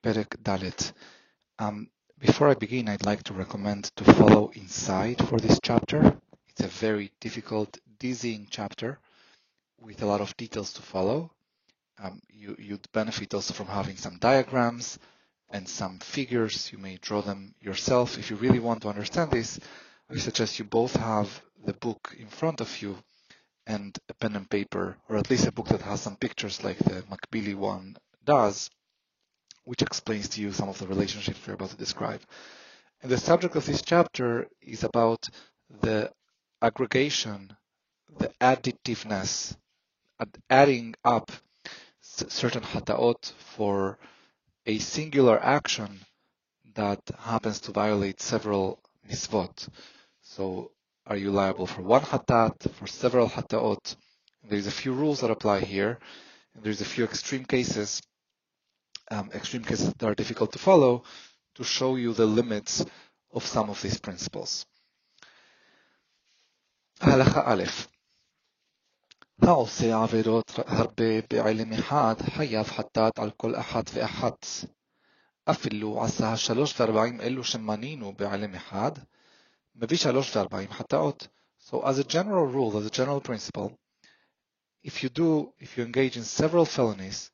Perek Dalet. Um, before I begin, I'd like to recommend to follow inside for this chapter. It's a very difficult, dizzying chapter with a lot of details to follow. Um, you, would benefit also from having some diagrams and some figures. You may draw them yourself. If you really want to understand this, I suggest you both have the book in front of you and a pen and paper, or at least a book that has some pictures like the Macbili one does, which explains to you some of the relationships we're about to describe. And the subject of this chapter is about the aggregation, the additiveness, adding up certain hataot for a singular action that happens to violate several misvot. So are you liable for one hatat, for several hataot? There's a few rules that apply here. And there's a few extreme cases, um, extreme cases that are difficult to follow to show you the limits of some of these principles. הלכה א' העושה עבירות הרבה בעלם אחד חייב חטאת על כל אחת ואחת. אפילו עשה שלוש וארבעים אלו שמנינו בעלם אחד, מביא שלוש וארבעים חטאות. So as a general rule, as a general principle, if you do, if you engage in several felonies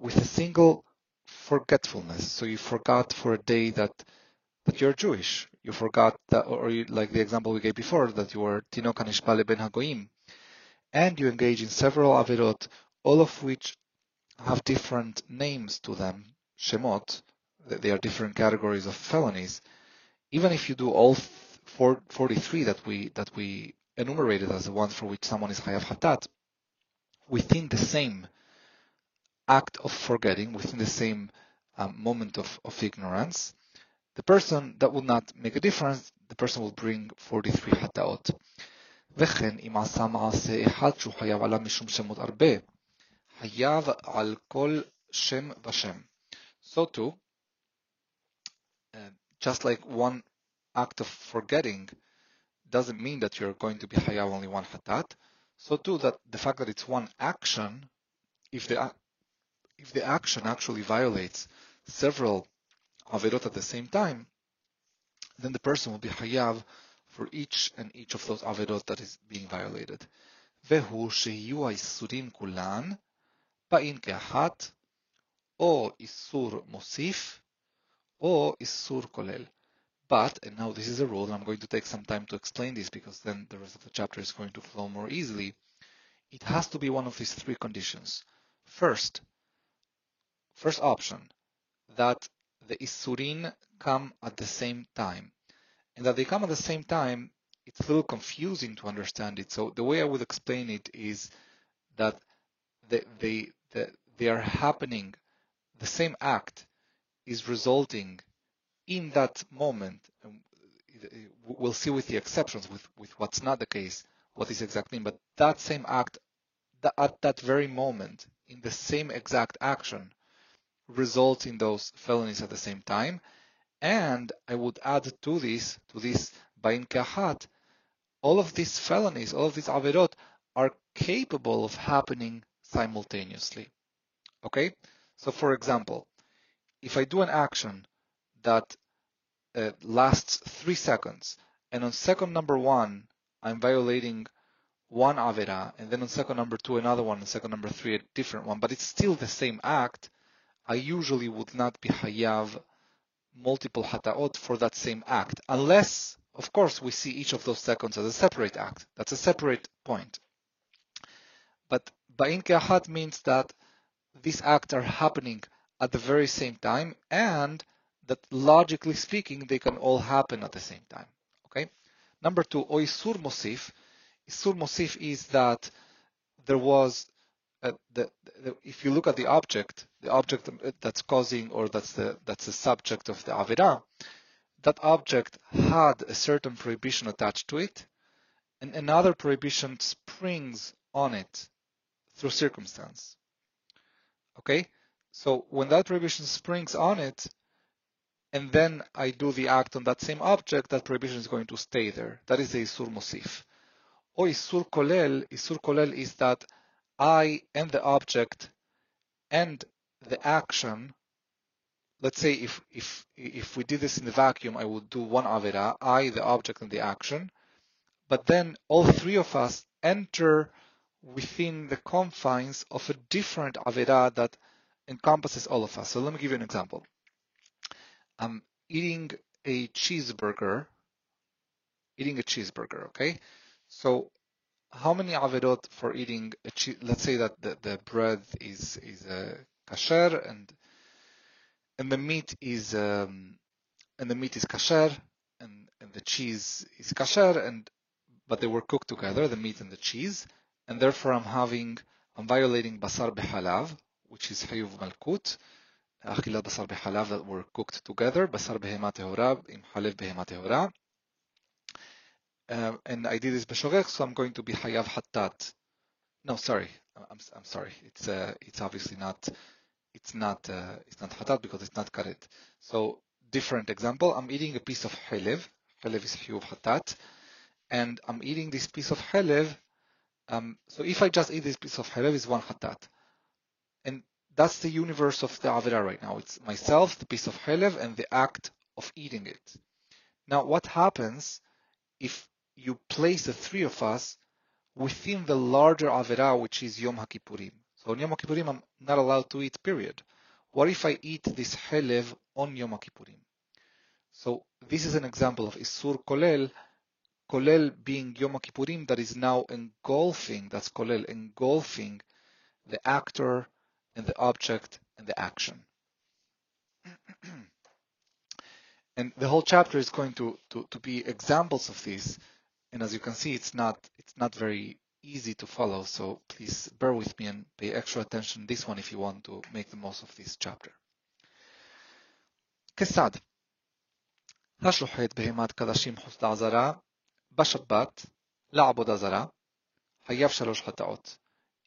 with a single forgetfulness, so you forgot for a day that that you're Jewish, you forgot that, or you, like the example we gave before, that you were Tinok Hanishbale ben Hagoim, and you engage in several avirot, all of which have different names to them, shemot, they are different categories of felonies. Even if you do all 43 that we that we enumerated as the ones for which someone is hayav hatat, within the same act of forgetting, within the same um, moment of, of ignorance, the person that will not make a difference, the person will bring 43 hataot. וכן אם עשה מעשה אחד שהוא חייב עליו משום שמות הרבה, חייב על כל שם ושם. So too, uh, just like one act of forgetting doesn't mean that you're going to be hayav only one hatat, so too that the fact that it's one action, if the if the action actually violates several avirot at the same time, then the person will be hayav for each and each of those avirot that is being violated. והוא שיהיו האיסורים כולן באים כאחת, או איסור מוסיף, או איסור כולל. But, and now this is a rule, and I'm going to take some time to explain this because then the rest of the chapter is going to flow more easily. It has to be one of these three conditions. First, first option, that the Isurin come at the same time. And that they come at the same time, it's a little confusing to understand it. So the way I would explain it is that they, they, they are happening, the same act is resulting in that moment, we'll see with the exceptions, with, with what's not the case, what is exactly, but that same act, at that very moment, in the same exact action, results in those felonies at the same time. And I would add to this, to this Bain Kahat, all of these felonies, all of these averot are capable of happening simultaneously. Okay? So for example, if I do an action that uh, lasts three seconds. And on second number one, I'm violating one avera, and then on second number two, another one, and second number three, a different one, but it's still the same act. I usually would not be hayav multiple hataot for that same act, unless, of course, we see each of those seconds as a separate act. That's a separate point. But ba'in ke'ahat means that these acts are happening at the very same time, and that logically speaking, they can all happen at the same time. Okay. Number two, oisur mosif. Isur mosif is that there was, uh, the, the, if you look at the object, the object that's causing or that's the that's the subject of the avera, that object had a certain prohibition attached to it, and another prohibition springs on it through circumstance. Okay, so when that prohibition springs on it, and then I do the act on that same object, that prohibition is going to stay there. That is the Isur Mosif. Or Isur Kolel, Isur Kolel is that I and the object and the action, let's say if, if, if we did this in the vacuum, I would do one avera, I, the object and the action, but then all three of us enter within the confines of a different avera that encompasses all of us. So let me give you an example. I'm eating a cheeseburger, eating a cheeseburger, okay? So how many averot for eating a cheese? Let's say that the, the bread is is uh, kasher and and the meat is um, and the meat is kasher and, and the cheese is kasher and but they were cooked together, the meat and the cheese, and therefore I'm having I'm violating basar behalav, which is hayuv malkut, achilat basar behalav that were cooked together, basar behema tehora, im halev behema tehora. Um, and I did this b'shogech, so I'm going to be hayav hatat. No, sorry, I'm, I'm sorry. It's uh, it's obviously not it's not uh, it's not hatat because it's not karet. So different example. I'm eating a piece of halev. Halev is hayuv hatat, and I'm eating this piece of halev. Um, so if I just eat this piece of halev, it's one hatat, and that's the universe of the avera right now. It's myself, the piece of halev, and the act of eating it. Now, what happens if you place the three of us within the larger Avera, which is Yom HaKippurim. So on Yom HaKippurim, I'm not allowed to eat, period. What if I eat this Helev on Yom HaKippurim? So this is an example of Isur Kolel, Kolel being Yom HaKippurim that is now engulfing, that's Kolel, engulfing the actor and the object and the action. and the whole chapter is going to, to, to be examples of this and as you can see, it's not, it's not very easy to follow, so please bear with me and pay extra attention this one if you want to make the most of this chapter. Kesad, هش رحيت بهيمات كلاشيم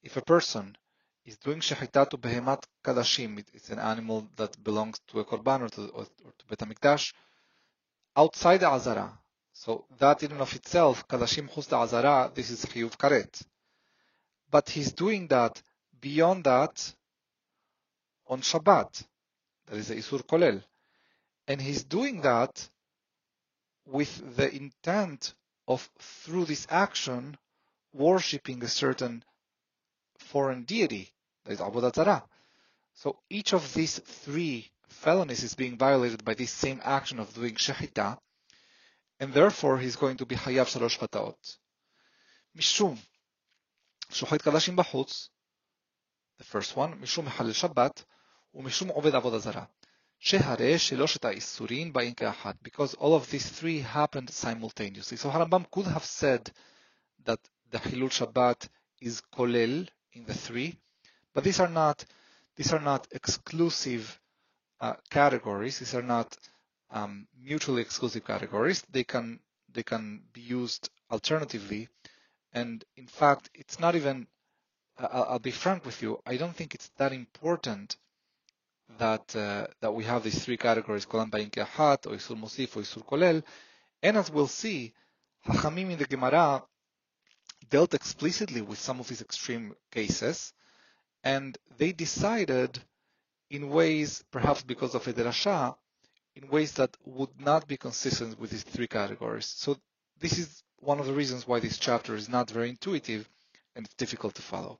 If a person is doing shechitat behemat kadashim, it's an animal that belongs to a korban or to, or to Bet HaMikdash, outside the azara, so that in and of itself, Kadashim Chus Azara, this is Chiyuv Karet. But he's doing that beyond that on Shabbat. That is the Isur Kolel. And he's doing that with the intent of, through this action, worshipping a certain foreign deity, that is Avodah Zarah. So each of these three felonies is being violated by this same action of doing Shehita, and therefore he's going to be חייב שלוש חטאות. משום שוחט קדשים בחוץ, the first one, משום מחלל שבת, ומשום עובד עבודה זרה. שהרי שלושת האיסורים באים כאחד, because all of these three happened simultaneously. So Harambam could have said that the Hilul Shabbat is kolel in the three, but these are not these are not exclusive uh, categories. These are not um, mutually exclusive categories. They can they can be used alternatively, and in fact, it's not even. I'll, I'll be frank with you. I don't think it's that important that uh, that we have these three categories: kolan bayin kehat, or isur mosif, or isur kolel. And as we'll see, Hachamim in the Gemara dealt explicitly with some of these extreme cases, and they decided in ways, perhaps because of a derasha, in ways that would not be consistent with these three categories. So this is one of the reasons why this chapter is not very intuitive and difficult to follow.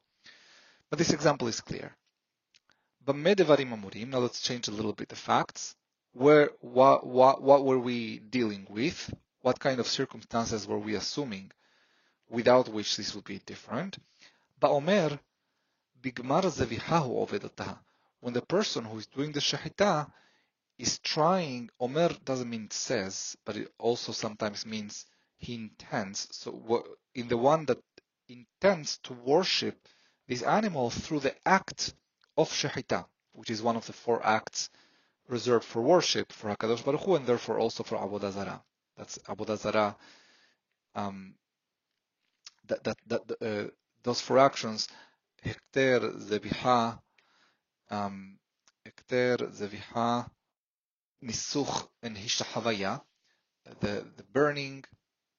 But this example is clear. Now let's change a little bit the facts. Where, what, what, what were we dealing with? What kind of circumstances were we assuming without which this would be different? Ba'omer, bigmar zevihahu When the person who is doing the shahita is trying, Omer doesn't mean says, but it also sometimes means he intends. So in the one that intends to worship this animal through the act of Shehita, which is one of the four acts reserved for worship for Hakadosh Baruch Hu, and therefore also for Avodah Zarah. That's Avodah Zarah. Um, that that that uh, those four actions, Hekter, Zebiha, um, Hekter, Nisuch and Hishahavaya, the, the burning,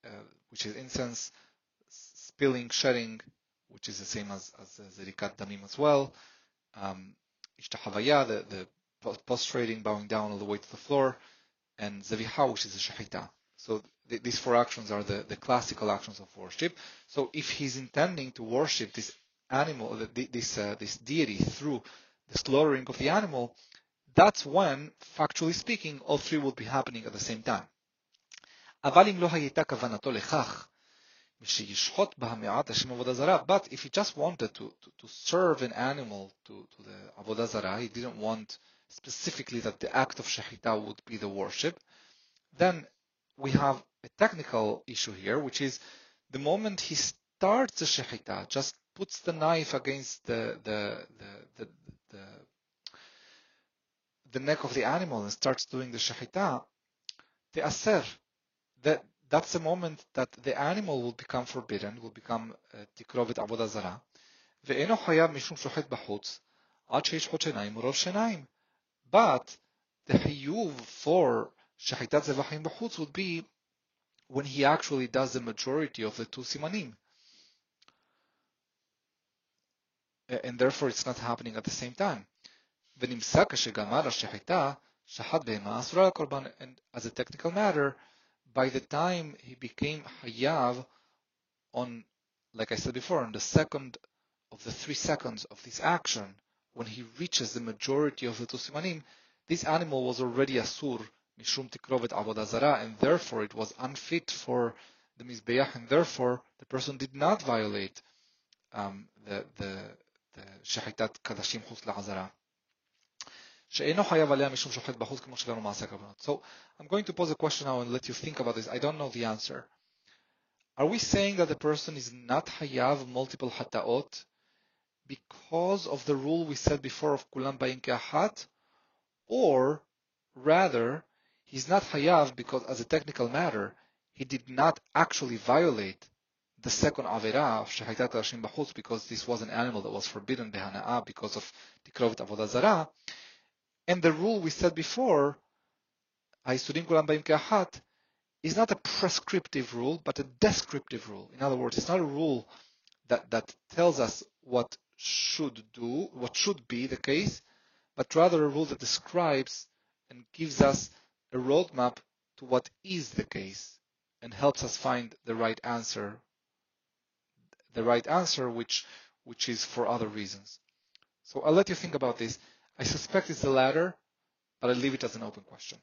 uh, which is incense, spilling, shedding, which is the same as, as Zerikat Damim as well, um, the, the prostrating, bowing down all the way to the floor, and Zaviha, which is the Shahita. So th these four actions are the, the classical actions of worship. So if he's intending to worship this animal, this, uh, this deity through the slaughtering of the animal, that's when, factually speaking, all three will be happening at the same time. אבל אם לא הייתה כוונתו לכך, שישחוט בה מעט השם עבודה זרה, but if he just wanted to, to, to serve an animal to, to the עבודה זרה, he didn't want specifically that the act of shechita would be the worship, then we have a technical issue here, which is the moment he starts the shechita, just puts the knife against the, the, the, the, the, the neck of the animal and starts doing the shechita, the aser, that that's the moment that the animal will become forbidden, will become תקרובת עבודה זרה, ואינו חייב משום שוחט בחוץ, עד שישחוט שיניים מרוב שיניים. But the chiyuv for shachitat zevachim b'chutz would be when he actually does the majority of the two simanim. And therefore it's not happening at the same time. ונמצא כשגמר השחיטה, שחט בהמה אסורה לקורבן. And as a technical matter, by the time he became hayav on, like I said before, on the second of the three seconds of this action, when he reaches the majority of the tusimanim, this animal was already asur, mishum tikrovet avodah zara, and therefore it was unfit for the mizbeach, and therefore the person did not violate um, the the the shahitat kadashim chutz la'azara. שאינו חייב עליה משום שוחט בחוץ כמו שלנו מעשה קרבנות. So I'm going to pose a question now and let you think about this. I don't know the answer. Are we saying that the person is not hayav multiple hataot because of the rule we said before of kulam bayin ke'ahat? Or rather, he's not hayav because as a technical matter, he did not actually violate the second avera of shahitat rashim b'chutz because this was an animal that was forbidden behana'ah because of tikrovet avodah zarah. And the rule we said before, is not a prescriptive rule, but a descriptive rule. In other words, it's not a rule that, that tells us what should do, what should be the case, but rather a rule that describes and gives us a roadmap to what is the case and helps us find the right answer, the right answer which, which is for other reasons. So I'll let you think about this. I suspect it's the latter, but I leave it as an open question.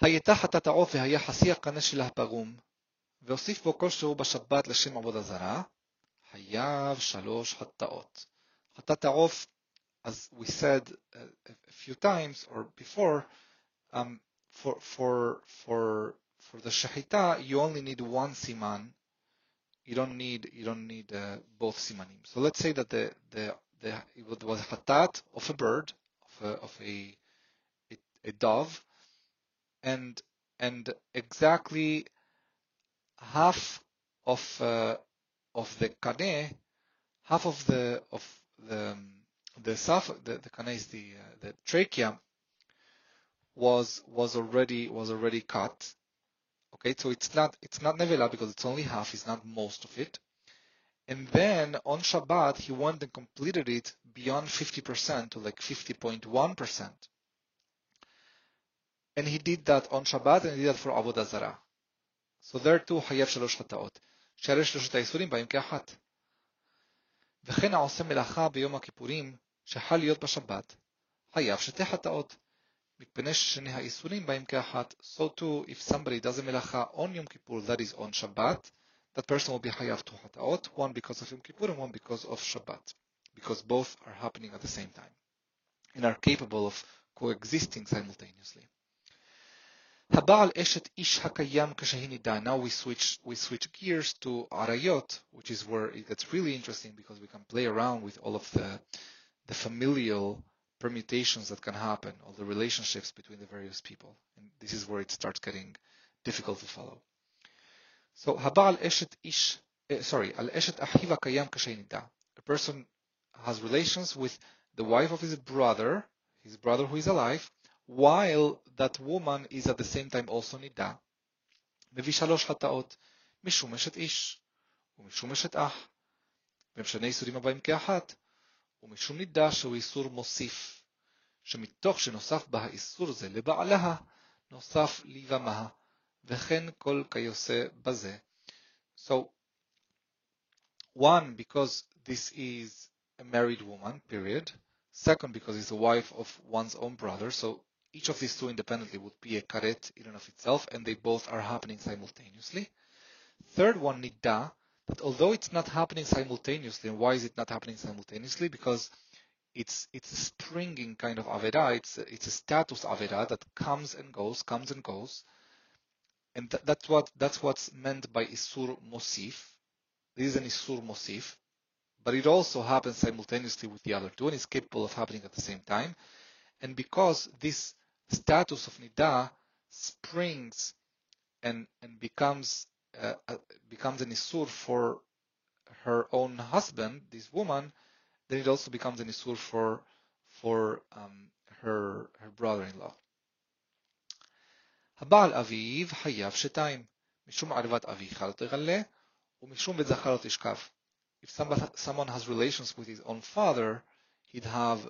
הייתה חטאת העוף והיה חסי הקנה שלה פגום, והוסיף בו כלשהו בשבת לשם עבודה זרה, חייב שלוש חטאות. חטאת העוף, as we said a few times or before, um, for, for, for, for the shahita, you only need one siman you don't need you don't need uh, both simanim. So let's say that the the, the it was a hatat of a bird of a of a, a, a dove, and and exactly half of uh, of the kane, half of the of the the saf the, the kane is the uh, the trachea was was already was already cut Okay, so it's not it's not nevela because it's only half, it's not most of it. And then on Shabbat, he went and completed it beyond 50% to like 50.1%. And he did that on Shabbat and he did that for Avodah Zarah. So there too, חייב שלוש חטאות. שהרי שלושת האיסורים באים כאחת. וכן העושה מלאכה ביום הכיפורים, שחל להיות בשבת, חייב שתי חטאות. מפני ששני האיסורים באים כאחת. So too, if somebody does a מלאכה on Yom Kippur, that is on Shabbat, that person will be חייב two חטאות, one because of Yom Kippur and one because of Shabbat, because both are happening at the same time and are capable of coexisting simultaneously. הבעל אשת איש הקיים כשהיא נידה. Now we switch, we switch gears to arayot, which is where it gets really interesting because we can play around with all of the, the familial permutations that can happen, all the relationships between the various people. And this is where it starts getting difficult to follow. So, habal eshet ish, sorry, al eshet ahiva kayam kashainida. A person has relations with the wife of his brother, his brother who is alive, while that woman is at the same time also nida. מביא שלוש חטאות, משום אשת איש, ומשום אשת אח, ומשנה יסודים הבאים כאחת, ומשום נידה שהוא איסור מוסיף, שמתוך שנוסף בה האיסור זה לבעלה, נוסף ליבמה, וכן כל כיוצא בזה. So, one, because this is a married woman, period. Second, because it's a wife of one's own brother, so each of these two independently would be a karet in and of itself, and they both are happening simultaneously. Third one, nidda, that although it's not happening simultaneously, and why is it not happening simultaneously? Because it's it's a springing kind of avera. It's a, it's a status avera that comes and goes, comes and goes, and th that's what that's what's meant by isur mosif. This is an isur mosif, but it also happens simultaneously with the other two, and it's capable of happening at the same time. And because this status of nida springs and and becomes uh, becomes an isur for her own husband, this woman, then it also becomes an isur for for um, her her brother-in-law. הבעל אביו חייב שתיים, משום ערבת אביך לא תגלה, ומשום בית זכר לא תשכב. If somebody, someone has relations with his own father, he'd have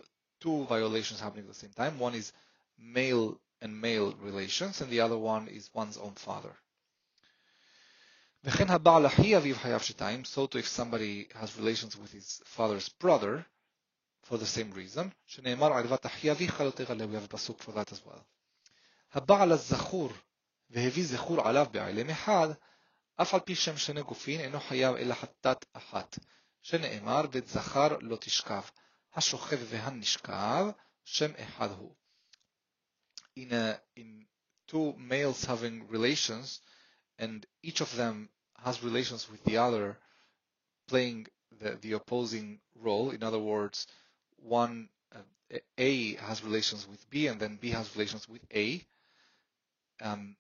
two violations happening at the same time. One is male and male relations, and the other one is one's own father. וכן הבעל אחי אביו חייב שתיים, so too if somebody has relations with his father's brother, for the same reason, שנאמר ערבת אחי אביך לא תגלה, we have a pasuk for that as well. הבעל הזכור והביא זכור עליו בעלם אחד, אף על פי שם שני גופין אינו חייב אלא חטאת אחת, שנאמר בית זכר לא תשכב, השוכב והנשכב, שם אחד הוא. In, a, in two males having relations, and each of them has relations with the other, playing the, the opposing role. In other words, one uh, A has relations with B, and then B has relations with A. Um,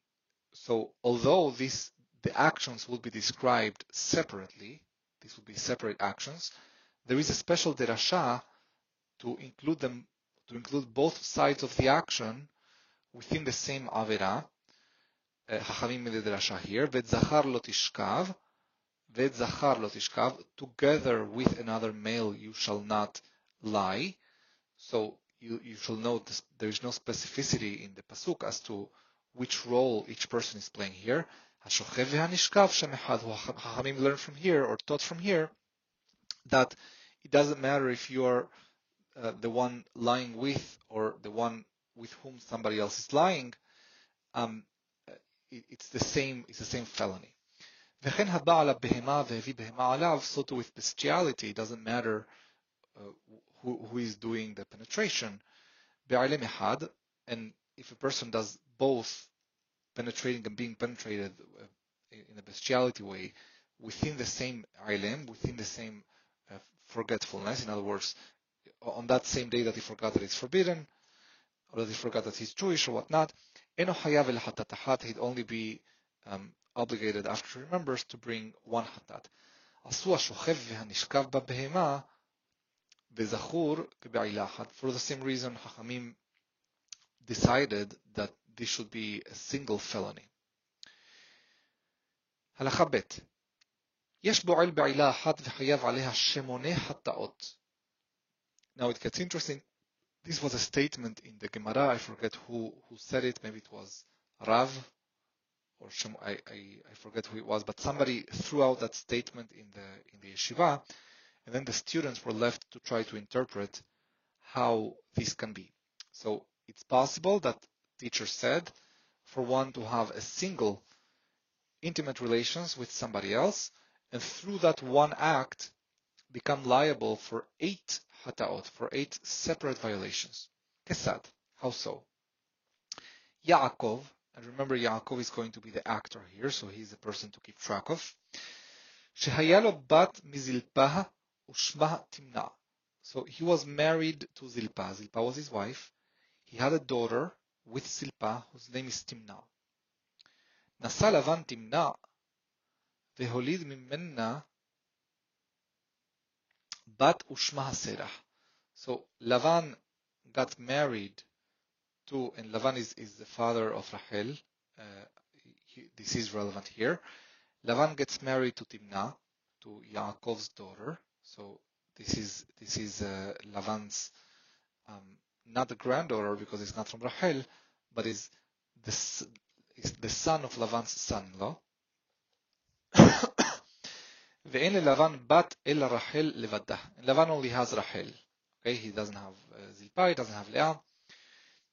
so although this the actions will be described separately, these will be separate actions, there is a special derasha to include them to include both sides of the action within the same avera. חכמים in the derasha here, ואת זכר לא תשכב, ואת זכר לא תשכב, together with another male you shall not lie. So you, you shall note this, there is no specificity in the pasuk as to which role each person is playing here. השוכב והנשכב שם אחד, חכמים learn from here or taught from here that it doesn't matter if you are uh, the one lying with or the one with whom somebody else is lying, um, it, it's the same it's the same felony. וכן הבעל הבהמה והביא בהמה עליו, so too with bestiality, it doesn't matter uh, who, who is doing the penetration. בעלם אחד, and if a person does both penetrating and being penetrated in a bestiality way within the same ilm, within the same uh, forgetfulness. In other words, on that same day that he forgot that it's forbidden, or that he forgot that he's Jewish or whatnot, he'd only be um, obligated after he remembers to bring one hatat. עשו השוכב והנשכב בבהמה וזכור כבעילה אחת. For the same reason, חכמים decided that this should be a single felony. הלכה ב' יש בועל בעילה אחת וחייב עליה שמונה חטאות. Now it gets interesting. This was a statement in the Gemara. I forget who, who said it. Maybe it was Rav or Shem, I, I, I forget who it was, but somebody threw out that statement in the in the yeshiva, and then the students were left to try to interpret how this can be. So it's possible that teacher said for one to have a single intimate relations with somebody else and through that one act become liable for eight hataot, for eight separate violations. Kesad, how so? Yaakov, and remember Yaakov is going to be the actor here, so he's the person to keep track of. שהיה לו בת מזלפה ושמה תמנע. So he was married to Zilpa. Zilpa was his wife. He had a daughter with Zilpa, whose name is Timna. נשא לבן תמנע והוליד ממנה but Ushma Serah. So Lavan got married to, and Lavan is, is the father of Rachel. Uh, he, this is relevant here. Lavan gets married to Timnah, to Yaakov's daughter. So this is this is uh, Lavan's um, not the granddaughter because it's not from Rachel, but is the is the son of Lavan's son-in-law. ואין ללבן בת אלא רחל לבדה. לבן only has רחל. Okay, he doesn't have uh, זלפה, he doesn't have לאה.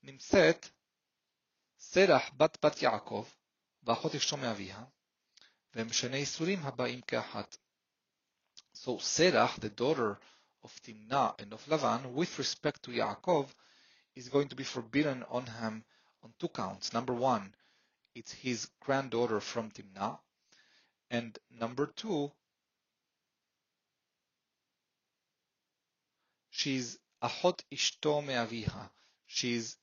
נמצאת סרח בת בת יעקב, ואחות אשתו מאביה, והם שני איסורים הבאים כאחת. So Serach, the daughter of Timnah and of Lavan, with respect to Yaakov, is going to be forbidden on him on two counts. Number one, it's his granddaughter from Timnah. And number two, She's ahot ishto me'aviha. She's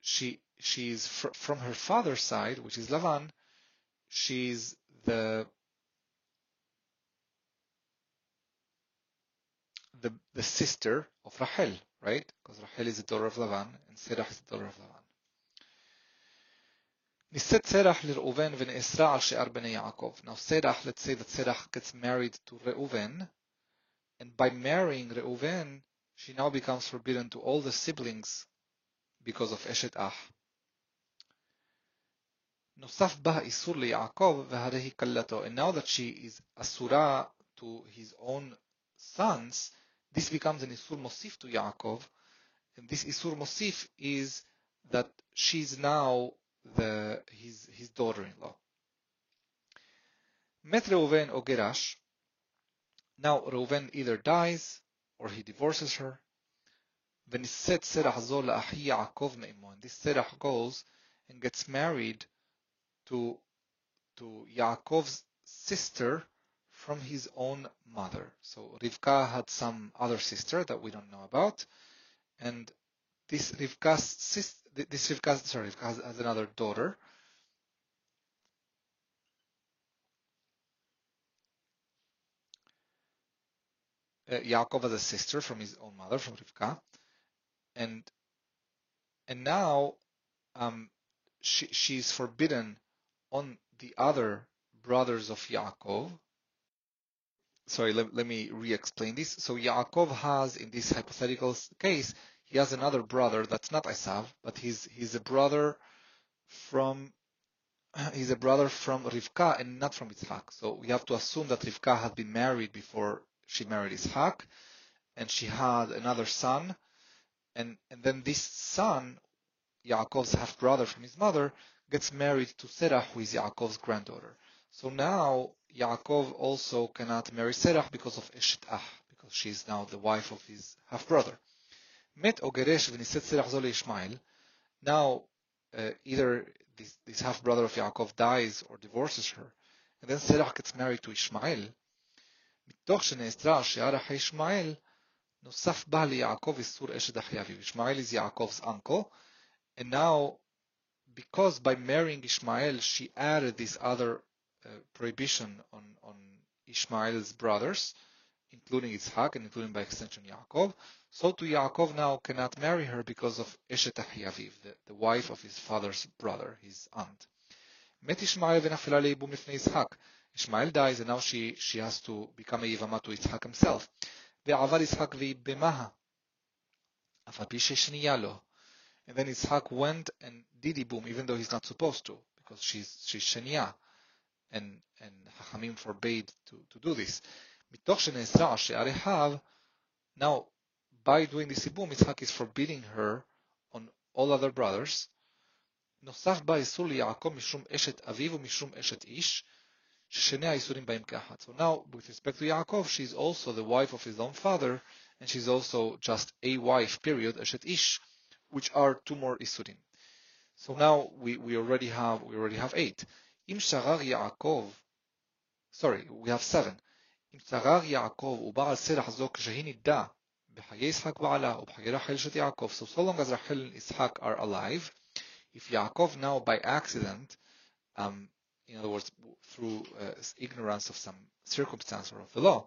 she she's fr- from her father's side, which is Lavan. She's the the the sister of Rachel, right? Because Rachel is the daughter of Lavan and Serach is the daughter of Lavan. נישאת סרח לראובן ונאסרה על שאר בני יעקב. Now Serach, let's say that Serach gets married to Reuven, and by marrying Reuven, she now becomes forbidden to all the siblings because of אשת אח. נוסף בה איסור ליעקב והרי היא כלתו. And now that she is אסורה to his own sons, this becomes an isur mosif to Yaakov, and this isur mosif is that she's now the his his daughter-in-law. Met Reuven or Gerash. now Reuven either dies or he divorces her. Then he said Serah Zol Ahi Yaakov This Serah goes and gets married to, to Yaakov's sister from his own mother. So Rivka had some other sister that we don't know about. And this Rivka's sister, this Rivka, sorry, Rivka has, has another daughter. Uh, Yaakov has a sister from his own mother, from Rivka, and and now um, she she's forbidden on the other brothers of Yaakov. Sorry, let, let me re-explain this. So Yaakov has, in this hypothetical case, he has another brother that's not Esav, but he's he's a brother from he's a brother from Rivka and not from Yitzhak. So we have to assume that Rivka had been married before she married Yitzhak, and she had another son, and and then this son, Yaakov's half brother from his mother, gets married to Serach, who is Yaakov's granddaughter. So now Yaakov also cannot marry Serach because of Eshet Ah, because she is now the wife of his half brother. Met Ogeresh v'niset Ishmael. Now uh, either this, this half brother of Yaakov dies or divorces her, and then Serach gets married to Ishmael. מתוך שנאסרה שערך ישמעאל, נוסף בה ליעקב איסור אשת אחי אביו. Ishmael is Yaakov's uncle, and now because by marrying Ishmael she added this other uh, prohibition on, on Ishmael's brothers, including Yitzhak and including by extension Yaakov, so to Yaakov now cannot marry her because of Eshet Aviv, the, the wife of his father's brother, his aunt. Met Ishmael ונפלה לייבום לפני יצחק. Ishmael dies, and now she, she has to become a Yivama to Yitzhak himself. ועבר יצחק ויבמהה, אף על פי ששנייה לו. And then Yitzhak went and did Ibum, even though he's not supposed to, because she's, she's Shania, and, and Hachamim forbade to, to do this. מתוך שנאסרה שעריו, now, by doing this Ibum, Yitzhak is forbidding her on all other brothers. נוסף בה איסור ליעקב משום אשת אביו ומשום אשת איש, ששני האיסורים באים כאחת. So now, with respect to Yaakov, she's also the wife of his own father, and she's also just a wife, period, אשת איש, which are two more isurim. So now we, we already have we already have eight. Im sharar Yaakov, sorry, we have seven. אם שרר יעקב ובעל סרח זו כשהיא נידה בחיי יצחק בעלה ובחיי רחל אשת יעקב, so so long as Rachel and Yitzhak are alive, if Yaakov now by accident, um, in other words, through uh, ignorance of some circumstance or of the law,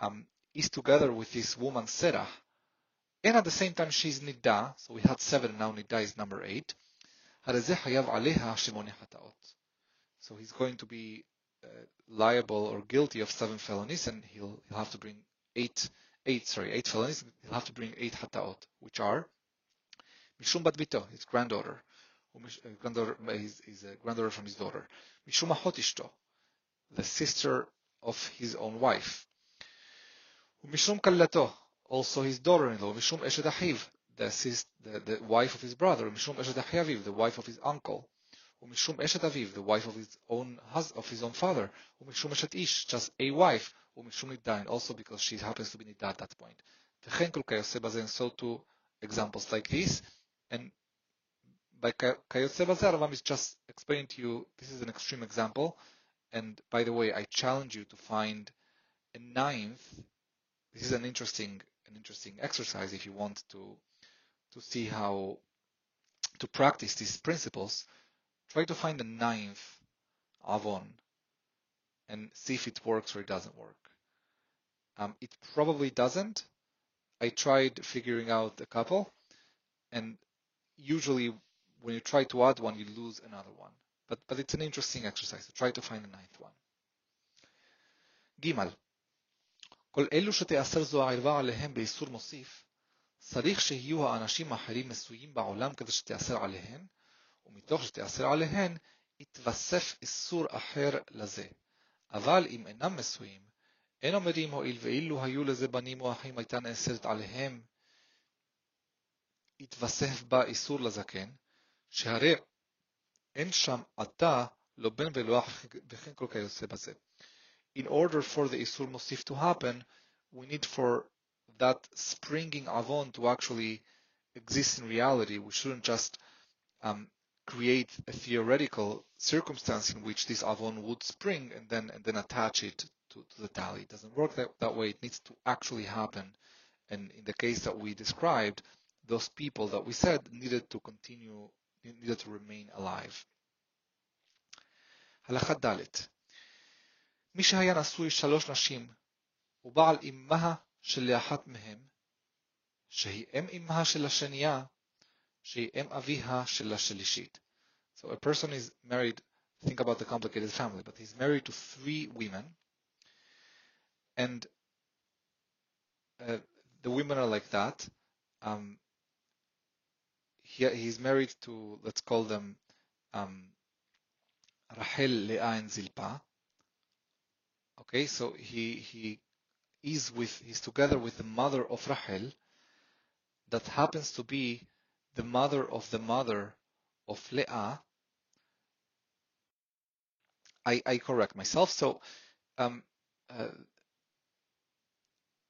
um, is together with this woman Serah, and at the same time she's nida, so we had seven, now nida is number eight. So he's going to be uh, liable or guilty of seven felonies, and he'll, he'll have to bring eight, eight, sorry, eight felonies, he'll have to bring eight hataot, which are Mishum bat bito, his granddaughter, Uh, granddaughter, uh, his, his uh, granddaughter from his daughter. Mishum achot ishto, the sister of his own wife. Mishum kallato, also his daughter-in-law. Mishum eshet achiv, the, wife of his brother. Mishum eshet achiaviv, the wife of his uncle. Umishum eshet aviv, the wife of his own of his own father. Umishum eshet ish, just a wife. Umishum nidain, also because she happens to be nidah at that point. V'chen kol so two examples like this. And by kayose bazen, Rambam is just explaining to you, this is an extreme example. And by the way, I challenge you to find a ninth. This is an interesting, an interesting exercise if you want to, to see how to practice these principles try to find a ninth avon and see if it works or it doesn't work. Um, it probably doesn't. I tried figuring out a couple, and usually when you try to add one, you lose another one. But, but it's an interesting exercise to try to find a ninth one. ג' כל אלו שתיאסר זו הערווה עליהם באיסור מוסיף, צריך שיהיו האנשים האחרים מסויים בעולם כדי שתיאסר עליהן, ומתוך שתיאסר עליהן, יתווסף איסור אחר לזה. אבל אם אינם מסויים, אין אומרים הואיל ואילו היו לזה בנים או אחים הייתה נאסרת עליהם, יתווסף בה איסור לזקן, שהרי אין שם עתה לא בן ולא אח וכן כל כיוצא בזה. In order for the Isur Mosif to happen, we need for that springing Avon to actually exist in reality. We shouldn't just um, create a theoretical circumstance in which this avon would spring and then and then attach it to, to the tali. It doesn't work that, that way. It needs to actually happen. And in the case that we described, those people that we said needed to continue, needed to remain alive. הלכה ד' מי שהיה נשוי שלוש נשים ובעל אמהה של לאחת מהם, שהיא אם אמהה של השנייה, שהיא אם אביה של השלישית. So a person is married, think about the complicated family, but he's married to three women, and uh, the women are like that. Um, he, he's married to, let's call them um, Rachel, Leah, and Zilpa. Okay, so he he is with he's together with the mother of Rahel that happens to be the mother of the mother of Leah. I, I correct myself. So, um, uh,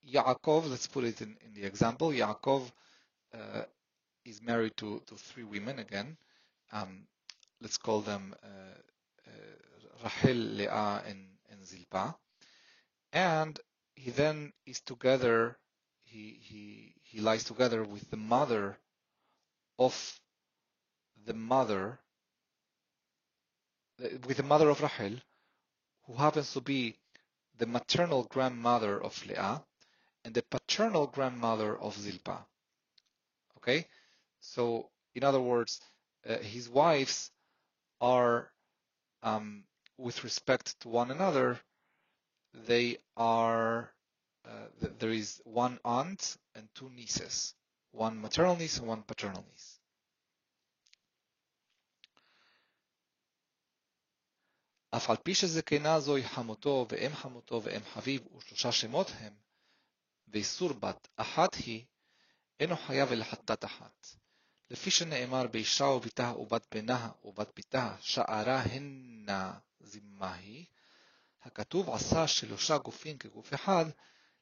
Yaakov, let's put it in, in the example. Yaakov uh, is married to, to three women again. Um, let's call them uh, uh, Rachel, Leah, and, and Zilpa. And he then is together, he, he, he lies together with the mother of the mother, with the mother of Rachel, who happens to be the maternal grandmother of Leah and the paternal grandmother of Zilpa. Okay? So, in other words, uh, his wives are, um, with respect to one another, they are, uh, there is one aunt and two nieces, one maternal niece and one paternal niece. אף על פי שזקנה זוהי חמותו ואם חמותו ואם חביב ושלושה שמות הם, ואיסור בת אחת היא, אינו חייב אלא חטאת אחת. לפי שנאמר באישה וביתה ובת בנה ובת ביתה, שערה הנה זימה היא, הכתוב עשה שלושה גופים כגוף אחד,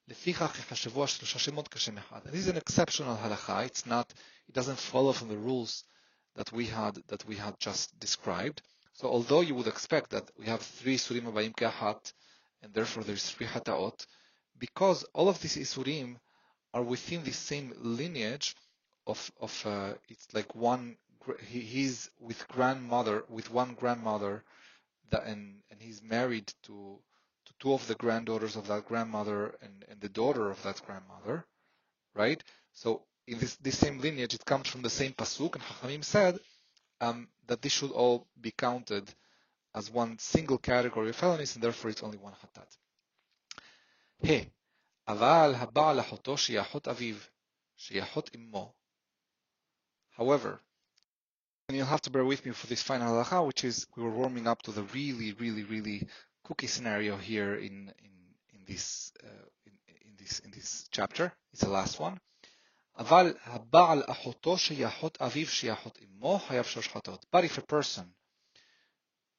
לפיכך יחשבו השלושה שמות כשם אחד. And this is an exceptional halacha. It's not, it doesn't follow from the rules that we had, that we had just described. So although you would expect that we have three surim abayim ke'ahat, and therefore there's three hataot, because all of these isurim are within the same lineage of, of uh, it's like one, he, he's with grandmother, with one grandmother, that, and, and he's married to, to two of the granddaughters of that grandmother and, and the daughter of that grandmother, right? So in this, this same lineage, it comes from the same pasuk, and Hachamim said um, that this should all be counted as one single category of felonies, and therefore it's only one hatat. Hey, אבל הבעל אחותו שהיא אחות אביו, שהיא אחות אמו. However, and you'll have to bear with me for this final halacha, which is we were warming up to the really, really, really cookie scenario here in in, in this uh, in, in, this in this chapter. It's the last one. But if a person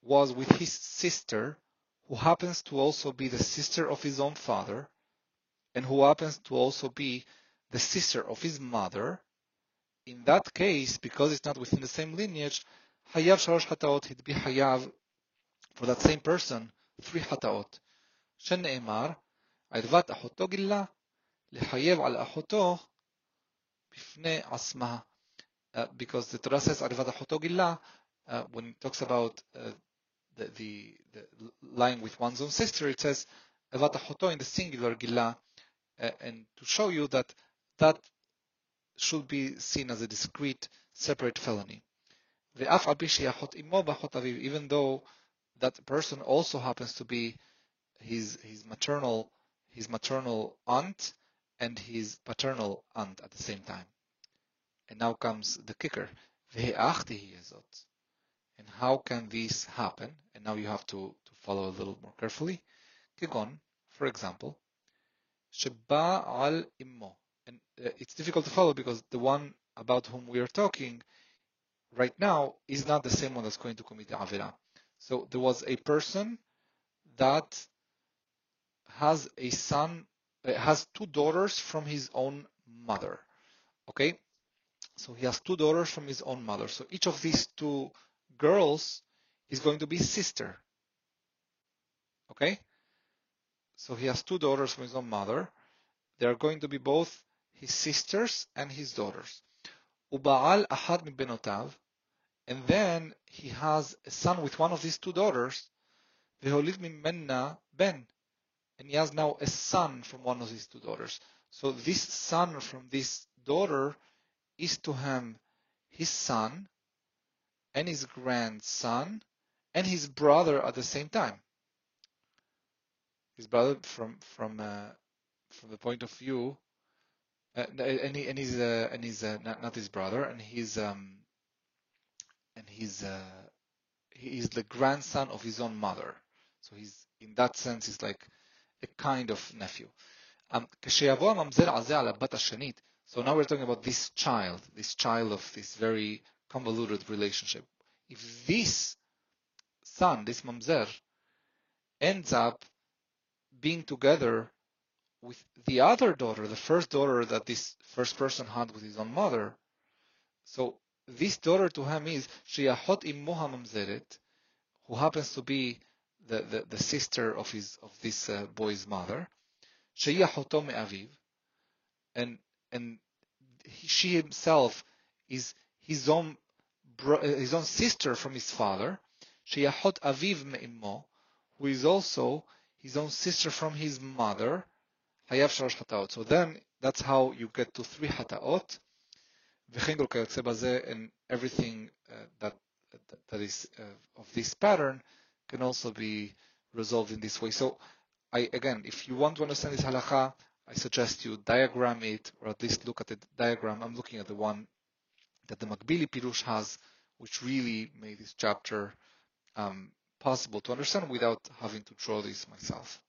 was with his sister, who happens to also be the sister of his own father, and who happens to also be the sister of his mother, in that case, because it's not within the same lineage, hayav shalosh hataot, he'd be hayav for that same person, three hataot. שנאמר, ערבת אחותו גילה, לחייב על אחותו בפני עצמה. Uh, because the Torah says ערבת אחותו גילה, uh, when it talks about uh, the, the, the lying with one's own sister, it says ערבת אחותו in the singular גילה, and to show you that that should be seen as a discrete, separate felony. Even though that person also happens to be his his maternal his maternal aunt and his paternal aunt at the same time. And now comes the kicker. And how can this happen? And now you have to, to follow a little more carefully. Kigon, for example, al immo. And uh, it's difficult to follow because the one about whom we are talking right now is not the same one that's going to commit the avera. So there was a person that has a son, uh, has two daughters from his own mother. Okay? So he has two daughters from his own mother. So each of these two girls is going to be sister. Okay? So he has two daughters from his own mother. They are going to be both his sisters and his daughters. Uba'al ahad min benotav. And then he has a son with one of these two daughters. Veholid min menna ben. And he has now a son from one of these two daughters. So this son from this daughter is to him his son and his grandson and his brother at the same time his brother from from uh, from the point of view, uh, and he, and he's uh, and he's uh, not, not his brother, and he's um and he's uh he's the grandson of his own mother. So he's in that sense he's like a kind of nephew. Um, so now we're talking about this child, this child of this very convoluted relationship. If this son, this mamzer, ends up being together with the other daughter, the first daughter that this first person had with his own mother. So this daughter to him is Shiyahot Immuha Mamzeret, who happens to be the, the, the, sister of his of this uh, boy's mother. Sheyahoto Aviv, and and he, she himself is his own his own sister from his father. Sheyahot Aviv Me'immo, who is also his own sister from his mother, Hayav Shalosh Hataot. So then that's how you get to three Hataot. and everything uh, that, that is uh, of this pattern can also be resolved in this way. So I again, if you want to understand this halacha, I suggest you diagram it or at least look at the diagram. I'm looking at the one that the Makbili Pirush has, which really made this chapter um, possible to understand without having to draw this myself.